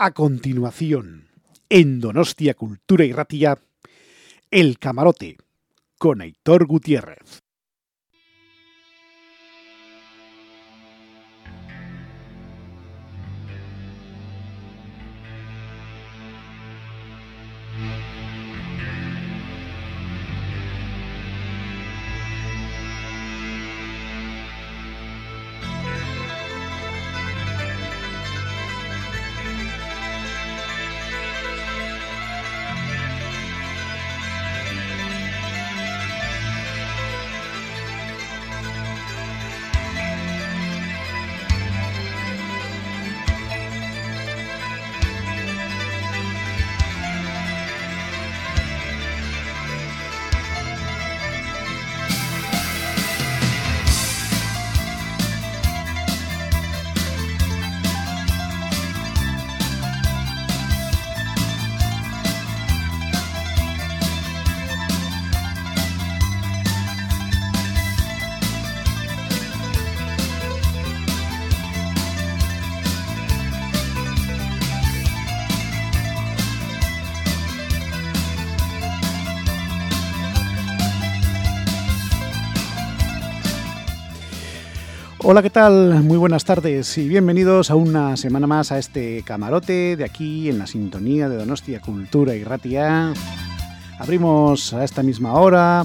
A continuación, en Donostia Cultura y Ratilla, El Camarote, con Aitor Gutiérrez. Hola, ¿qué tal? Muy buenas tardes y bienvenidos a una semana más a este camarote de aquí en la sintonía de Donostia Cultura y Ratia. Abrimos a esta misma hora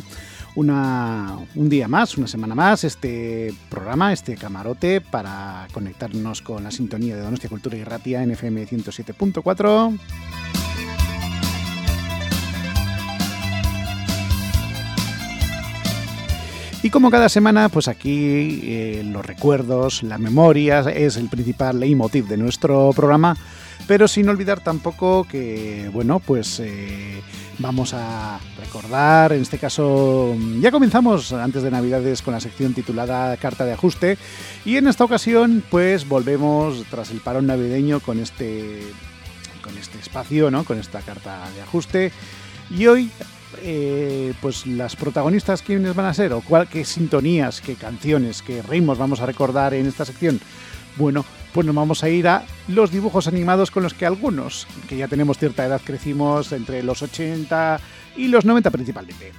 una, un día más, una semana más, este programa, este camarote para conectarnos con la sintonía de Donostia Cultura y Ratia en FM 107.4. Y como cada semana, pues aquí eh, los recuerdos, la memoria es el principal leitmotiv de nuestro programa, pero sin olvidar tampoco que, bueno, pues eh, vamos a recordar, en este caso ya comenzamos antes de Navidades con la sección titulada Carta de Ajuste y en esta ocasión pues volvemos tras el parón navideño con este, con este espacio, ¿no? con esta carta de ajuste. Y hoy eh, pues las protagonistas quiénes van a ser o cuál, qué sintonías, qué canciones, qué ritmos vamos a recordar en esta sección. Bueno, pues nos vamos a ir a los dibujos animados con los que algunos, que ya tenemos cierta edad, crecimos entre los 80 y los 90 principalmente.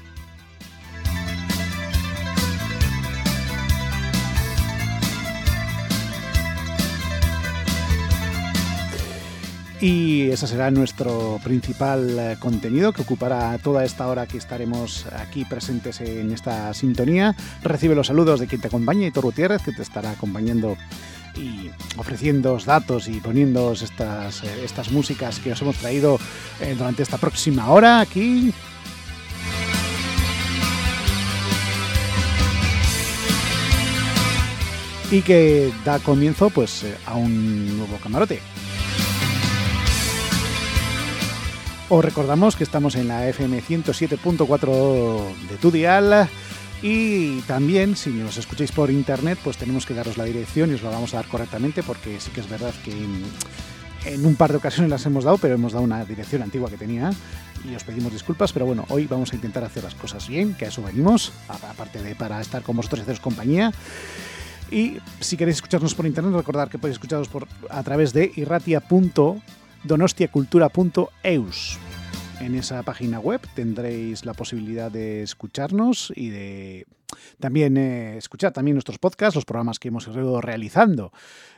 Y ese será nuestro principal eh, contenido que ocupará toda esta hora que estaremos aquí presentes en esta sintonía. Recibe los saludos de quien te acompaña, Hitor Gutiérrez, que te estará acompañando y ofreciendo datos y poniendo estas, eh, estas músicas que os hemos traído eh, durante esta próxima hora aquí. Y que da comienzo pues a un nuevo camarote. Os recordamos que estamos en la FM 107.4 de tu dial y también si nos escucháis por internet pues tenemos que daros la dirección y os la vamos a dar correctamente porque sí que es verdad que en, un par de ocasiones las hemos dado pero hemos dado una dirección antigua que tenía y os pedimos disculpas pero bueno hoy vamos a intentar hacer las cosas bien que a eso venimos aparte de para estar con vosotros y haceros compañía. Y si queréis escucharnos por internet recordad que podéis escucharnos por, a través de irratia.com donostiacultura.eus. En esa página web tendréis la posibilidad de escucharnos y de también eh, escuchar también nuestros podcasts, los programas que hemos ido realizando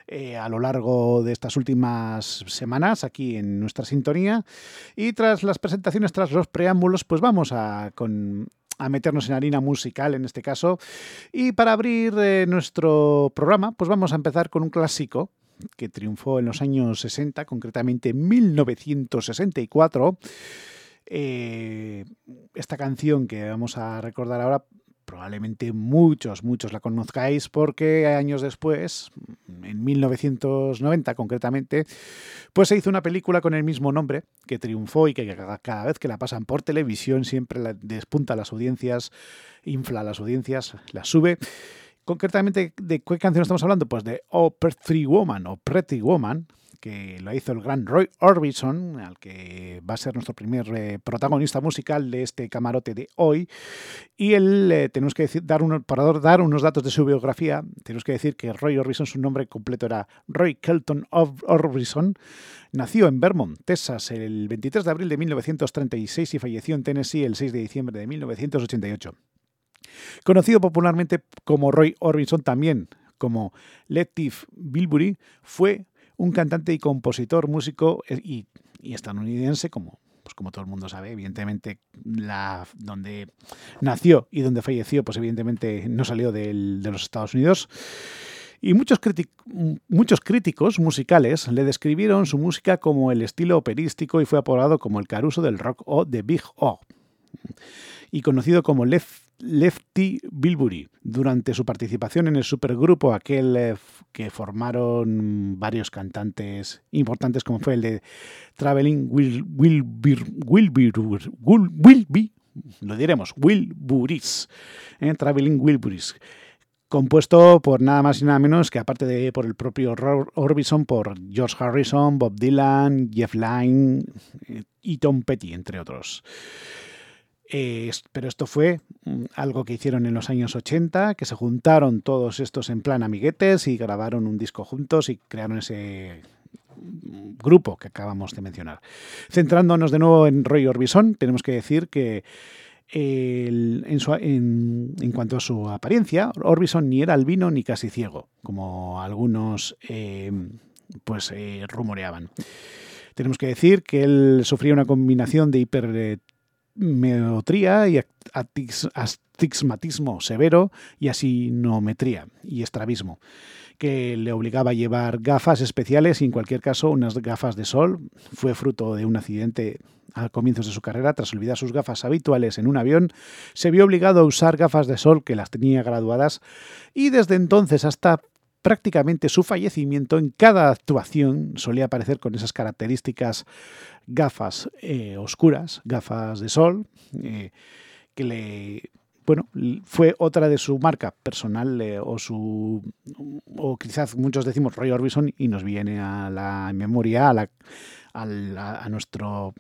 eh, a lo largo de estas últimas semanas aquí en nuestra sintonía. Y tras las presentaciones, tras los preámbulos, pues vamos a, meternos en harina musical en este caso. Y para abrir eh, nuestro programa, pues vamos a empezar con un clásico que triunfó en los años 60, concretamente en 1964. Eh, esta canción que vamos a recordar ahora, probablemente muchos, muchos la conozcáis porque años después, en 1990 concretamente, pues se hizo una película con el mismo nombre que triunfó y que cada vez que la pasan por televisión siempre despunta las audiencias, infla las audiencias, las sube Concretamente, ¿de qué canción estamos hablando? Pues de Oh Pretty Woman o Pretty Woman, que lo hizo el gran Roy Orbison, al que va a ser nuestro primer eh, protagonista musical de este camarote de hoy. Y él, eh, tenemos que decir, dar para dar unos datos de su biografía, tenemos que decir que Roy Orbison, su nombre completo era Roy Kelton Orbison. Nació en Vermont, Texas, el 23 de abril de 1936 y falleció en Tennessee el 6 de diciembre de 1988. Conocido popularmente como Roy Orbison, también como Letif Bilbury, fue un cantante y compositor, músico eh, y, estadounidense, como, pues como todo el mundo sabe, evidentemente la, donde nació y donde falleció, pues evidentemente no salió de los Estados Unidos. Y muchos, muchos críticos musicales le describieron su música como el estilo operístico y fue apodado como el Caruso del rock o de Big O. Y conocido como Left Lefty Bilbury durante su participación en el supergrupo aquel eh, que formaron varios cantantes importantes como fue el de Traveling Will, Will, Will, lo diremos, Wilburys, eh, Traveling Wilburys, compuesto por nada más y nada menos que aparte de por el propio Orbison, por George Harrison, Bob Dylan, Jeff Lynne eh, y Tom Petty, entre otros. Eh, pero esto fue mm, algo que hicieron en los años 80, que se juntaron todos estos en plan amiguetes y grabaron un disco juntos y crearon ese mm, grupo que acabamos de mencionar. Centrándonos de nuevo en Roy Orbison, tenemos que decir que en, cuanto a su apariencia, Orbison ni era albino ni casi ciego, como algunos eh, pues eh, rumoreaban. Tenemos que decir que él sufría una combinación de hiper meotría y astigmatismo severo y asinometría y estrabismo, que le obligaba a llevar gafas especiales y en cualquier caso unas gafas de sol. Fue fruto de un accidente a comienzos de su carrera, tras olvidar sus gafas habituales en un avión, se vio obligado a usar gafas de sol que las tenía graduadas y desde entonces hasta prácticamente su fallecimiento en cada actuación solía aparecer con esas características gafas eh, oscuras, gafas de sol, eh, que le bueno, fue otra de su marca personal eh, o su o quizás muchos decimos Roy Orbison y nos viene a la memoria a, la, a nuestro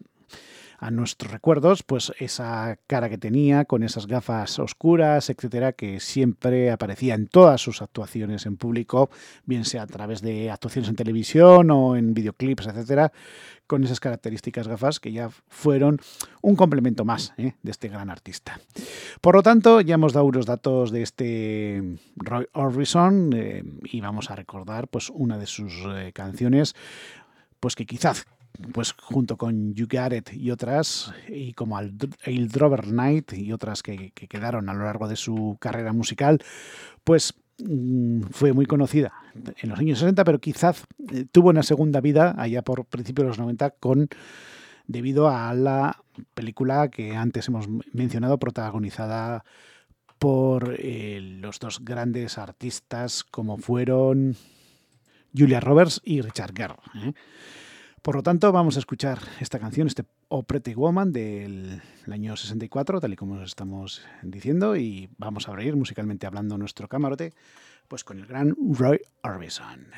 a nuestros recuerdos, pues esa cara que tenía con esas gafas oscuras, etcétera, que siempre aparecía en todas sus actuaciones en público, bien sea a través de actuaciones en televisión o en videoclips, etcétera, con esas características gafas que ya fueron un complemento más ¿eh? de este gran artista. Por lo tanto, ya hemos dado unos datos de este Roy Orbison eh, y vamos a recordar pues una de sus eh, canciones pues que quizás pues junto con You Got It y otras, y como el Drover Night y otras que, quedaron a lo largo de su carrera musical, pues mm, fue muy conocida en los años 60, pero quizás eh, tuvo una segunda vida allá por principios de los 90 con debido a la película que antes hemos mencionado, protagonizada por eh, los dos grandes artistas como fueron Julia Roberts y Richard Gere. ¿eh? Por lo tanto, vamos a escuchar esta canción, este O Pretty Woman del año 64, tal y como estamos diciendo, y vamos a abrir musicalmente hablando nuestro camarote, pues con el gran Roy Orbison.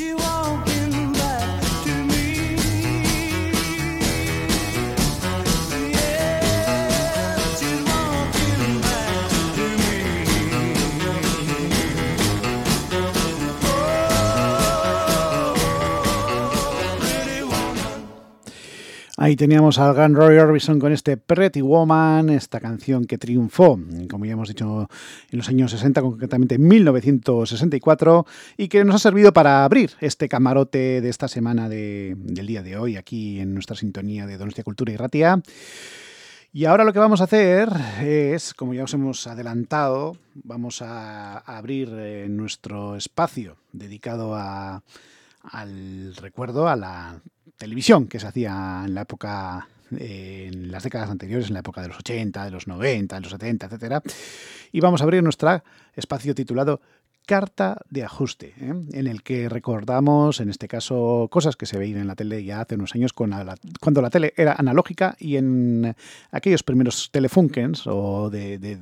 you Ahí teníamos al gran Roy Orbison con este Pretty Woman, esta canción que triunfó, como ya hemos dicho, en los años 60, concretamente en 1964, y que nos ha servido para abrir este camarote de esta semana del día de hoy, aquí en nuestra sintonía de Donostia Cultura y Ratia. Y ahora lo que vamos a hacer es, como ya os hemos adelantado, vamos a abrir eh, nuestro espacio dedicado al recuerdo, a la televisión que se hacía en la época en las décadas anteriores, en la época de los 80, de los 90, de los 70, etcétera. Y vamos a abrir nuestro espacio titulado Carta de ajuste, ¿eh? en el que recordamos, en este caso, cosas que se veían en la tele ya hace unos años cuando la tele era analógica y en aquellos primeros Telefunkens o de,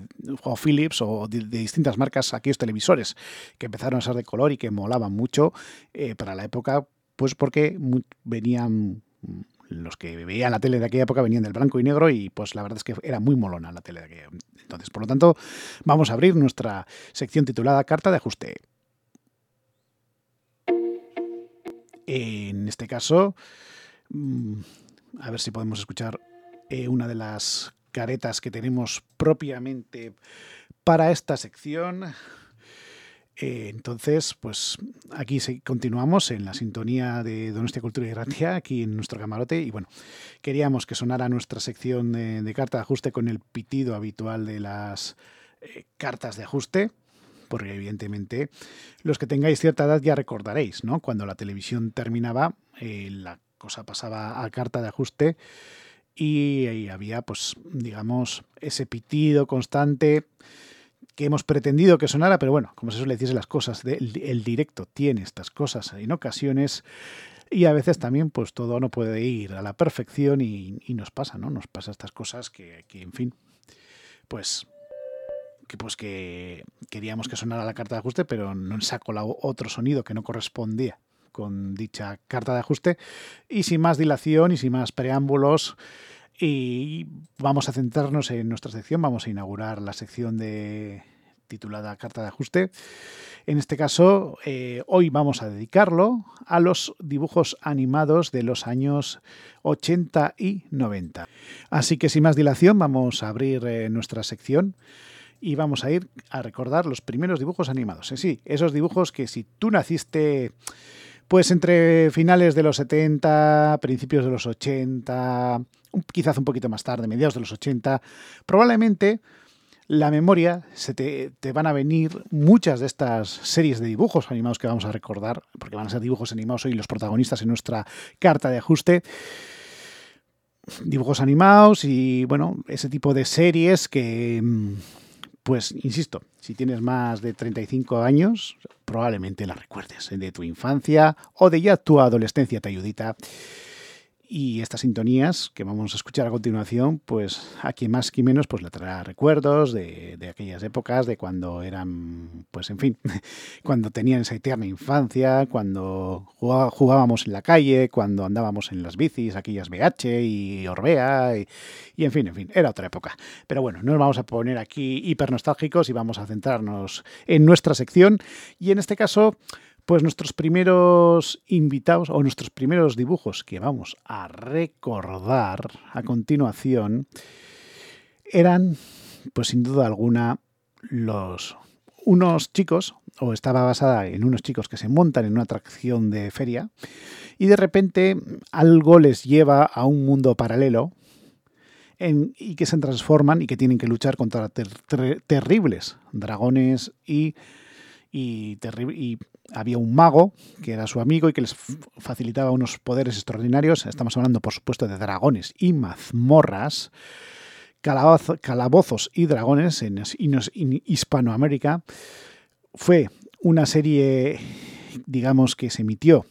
Philips o de, distintas marcas, aquellos televisores que empezaron a ser de color y que molaban mucho eh, para la época, pues porque venían los que veían la tele de aquella época venían del blanco y negro y pues la verdad es que era muy molona la tele de aquella. Entonces, por lo tanto, vamos a abrir nuestra sección titulada Carta de ajuste. En este caso, mm, a ver si podemos escuchar eh, una de las caretas que tenemos propiamente para esta sección. Eh, entonces, pues aquí continuamos en la sintonía de Donostia Cultura y Gracia, aquí en nuestro camarote. Y bueno, queríamos que sonara nuestra sección de, carta de ajuste con el pitido habitual de las eh, cartas de ajuste, porque evidentemente los que tengáis cierta edad ya recordaréis, ¿no? Cuando la televisión terminaba, eh, la cosa pasaba a carta de ajuste y, y había, pues, digamos, ese pitido constante que hemos pretendido que sonara, pero bueno, como se suele decir las cosas, el, directo tiene estas cosas en ocasiones y a veces también pues todo no puede ir a la perfección y, nos pasa, ¿no? Nos pasa estas cosas que, en fin, pues que pues que queríamos que sonara la carta de ajuste, pero no colado otro sonido que no correspondía con dicha carta de ajuste. Y sin más dilación y sin más preámbulos, y vamos a centrarnos en nuestra sección, vamos a inaugurar la sección de titulada Carta de Ajuste. En este caso, eh, hoy vamos a dedicarlo a los dibujos animados de los años 80 y 90. Así que sin más dilación, vamos a abrir eh, nuestra sección y vamos a ir a recordar los primeros dibujos animados. Sí, esos dibujos que si tú naciste pues entre finales de los 70, principios de los 80, quizás un poquito más tarde, mediados de los 80, probablemente la memoria se te, van a venir muchas de estas series de dibujos animados que vamos a recordar, porque van a ser dibujos animados hoy los protagonistas en nuestra carta de ajuste. Dibujos animados y, bueno, ese tipo de series que mm, pues insisto, si tienes más de 35 años, probablemente la recuerdes de tu infancia o de ya tu adolescencia te ayudita. Y estas sintonías que vamos a escuchar a continuación, pues a quien más que menos, pues le traerá recuerdos de, aquellas épocas, de cuando eran, pues en fin, cuando tenían esa eterna infancia, cuando jugábamos en la calle, cuando andábamos en las bicis, aquellas BH y Orbea, y, y en fin, en fin, era otra época. Pero bueno, no nos vamos a poner aquí hiper nostálgicos y vamos a centrarnos en nuestra sección. Y en este caso, pues nuestros primeros invitados o nuestros primeros dibujos que vamos a recordar a continuación eran, pues sin duda alguna, los unos chicos, o estaba basada en unos chicos que se montan en una atracción de feria y de repente algo les lleva a un mundo paralelo y que se transforman y que tienen que luchar contra terribles dragones y y, y, había un mago que era su amigo y que les facilitaba unos poderes extraordinarios. Estamos hablando, por supuesto, de dragones y mazmorras, calabozos y dragones en, Hispanoamérica. Fue una serie digamos que se emitió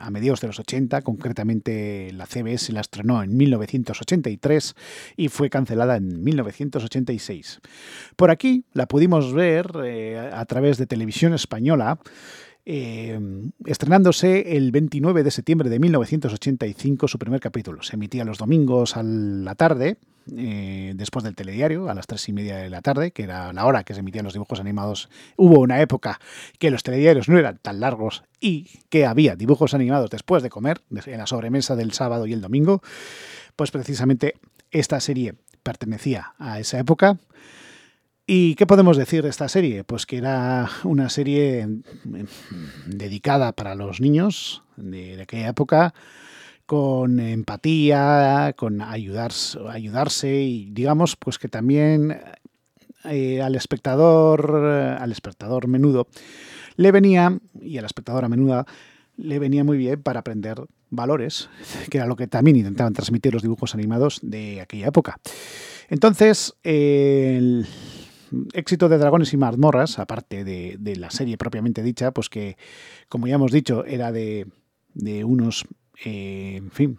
a mediados de los 80, concretamente la CBS la estrenó en 1983 y fue cancelada en 1986. Por aquí la pudimos ver eh, a través de televisión española. Eh, estrenándose el 29 de septiembre de 1985 su primer capítulo. Se emitía los domingos a la tarde, eh, después del telediario, a las tres y media de la tarde, que era la hora que se emitían los dibujos animados. Hubo una época que los telediarios no eran tan largos y que había dibujos animados después de comer, en la sobremesa del sábado y el domingo. Pues precisamente esta serie pertenecía a esa época. ¿Y qué podemos decir de esta serie? Pues que era una serie dedicada para los niños de, aquella época, con empatía, con ayudarse, ayudarse y digamos pues que también eh, al espectador, al espectador menudo le venía y al espectador a menuda le venía muy bien para aprender valores, que era lo que también intentaban transmitir los dibujos animados de aquella época. Entonces, éxito de Dragones y Mazmorras, aparte de, de, la serie propiamente dicha, pues que, como ya hemos dicho, era de, de unos eh, en fin,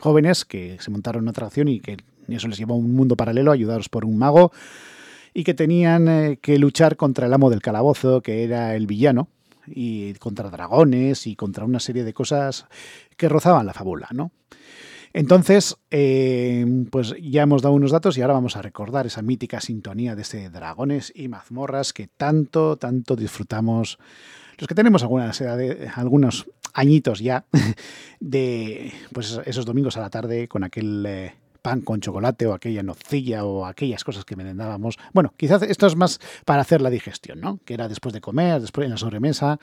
jóvenes que se montaron una atracción y que eso les llevó a un mundo paralelo, ayudados por un mago, y que tenían eh, que luchar contra el amo del calabozo, que era el villano, y contra dragones y contra una serie de cosas que rozaban la fábula, ¿no? Entonces, eh, pues ya hemos dado unos datos y ahora vamos a recordar esa mítica sintonía de ese dragones y mazmorras que tanto, tanto disfrutamos los que tenemos algunas algunos añitos ya de pues esos domingos a la tarde con aquel eh, pan con chocolate o aquella nocilla o aquellas cosas que merendábamos. Bueno, quizás esto es más para hacer la digestión, ¿no? Que era después de comer, después en la sobremesa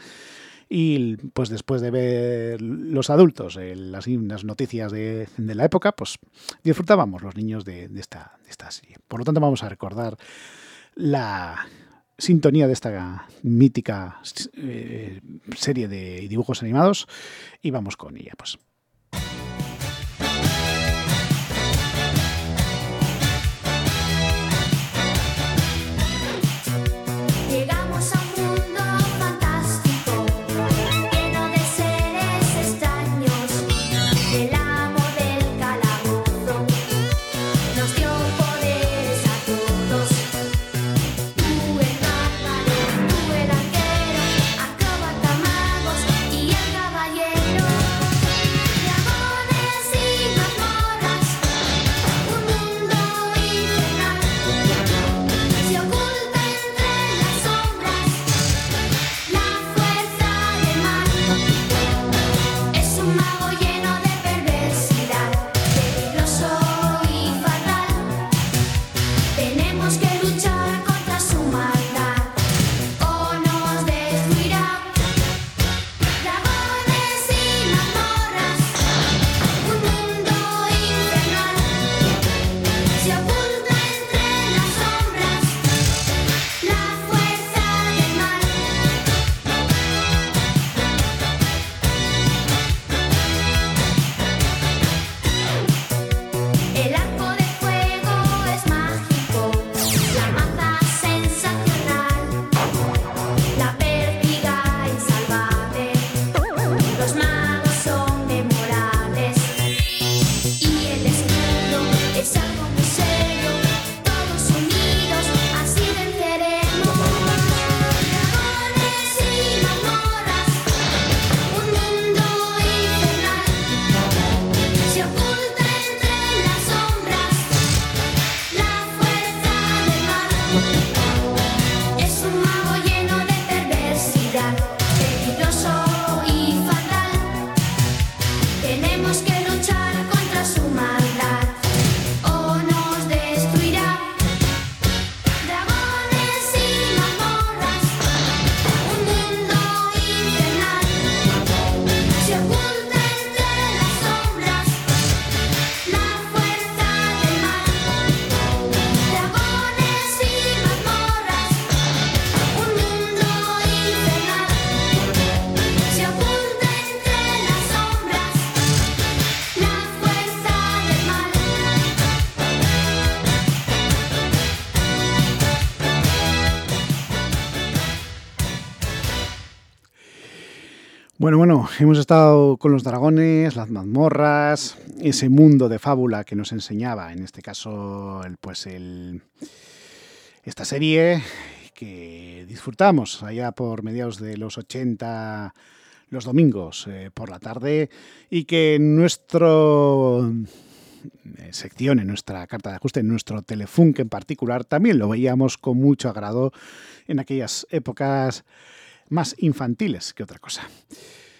y pues después de ver los adultos eh, las, noticias de, la época, pues disfrutábamos los niños de, esta, serie. Por lo tanto, vamos a recordar la, sintonía de esta mítica eh, serie de dibujos animados y vamos con ella, pues. Bueno, bueno, hemos estado con los dragones, las mazmorras, ese mundo de fábula que nos enseñaba, en este caso, pues el, esta serie que disfrutamos allá por mediados de los 80 los domingos eh, por la tarde y que en nuestra eh, sección, en nuestra carta de ajuste, en nuestro Telefunk en particular, también lo veíamos con mucho agrado en aquellas épocas más infantiles que otra cosa.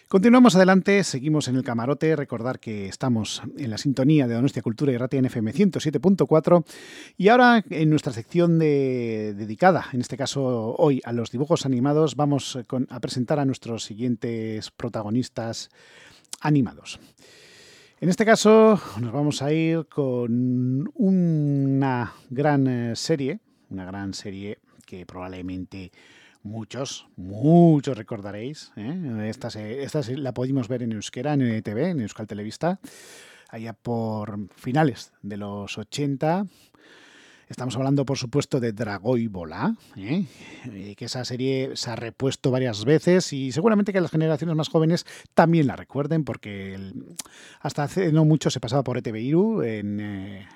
Continuamos adelante, seguimos en el camarote. Recordar que estamos en la sintonía de Donostia Cultura y Ratia FM 107.4 y ahora en nuestra sección dedicada, en este caso hoy, a los dibujos animados, vamos a presentar a nuestros siguientes protagonistas animados. En este caso nos vamos a ir con una gran eh, serie, una gran serie que probablemente Muchos, muchos recordaréis. ¿eh? Esta, esta, la pudimos ver en euskera, en ETV, en Euskal Televista, allá por finales de los 80. Estamos hablando, por supuesto, de Dragoi Bola, ¿eh? que esa serie se ha repuesto varias veces y seguramente que las generaciones más jóvenes también la recuerden porque hasta hace no mucho se pasaba por ETV en, eh,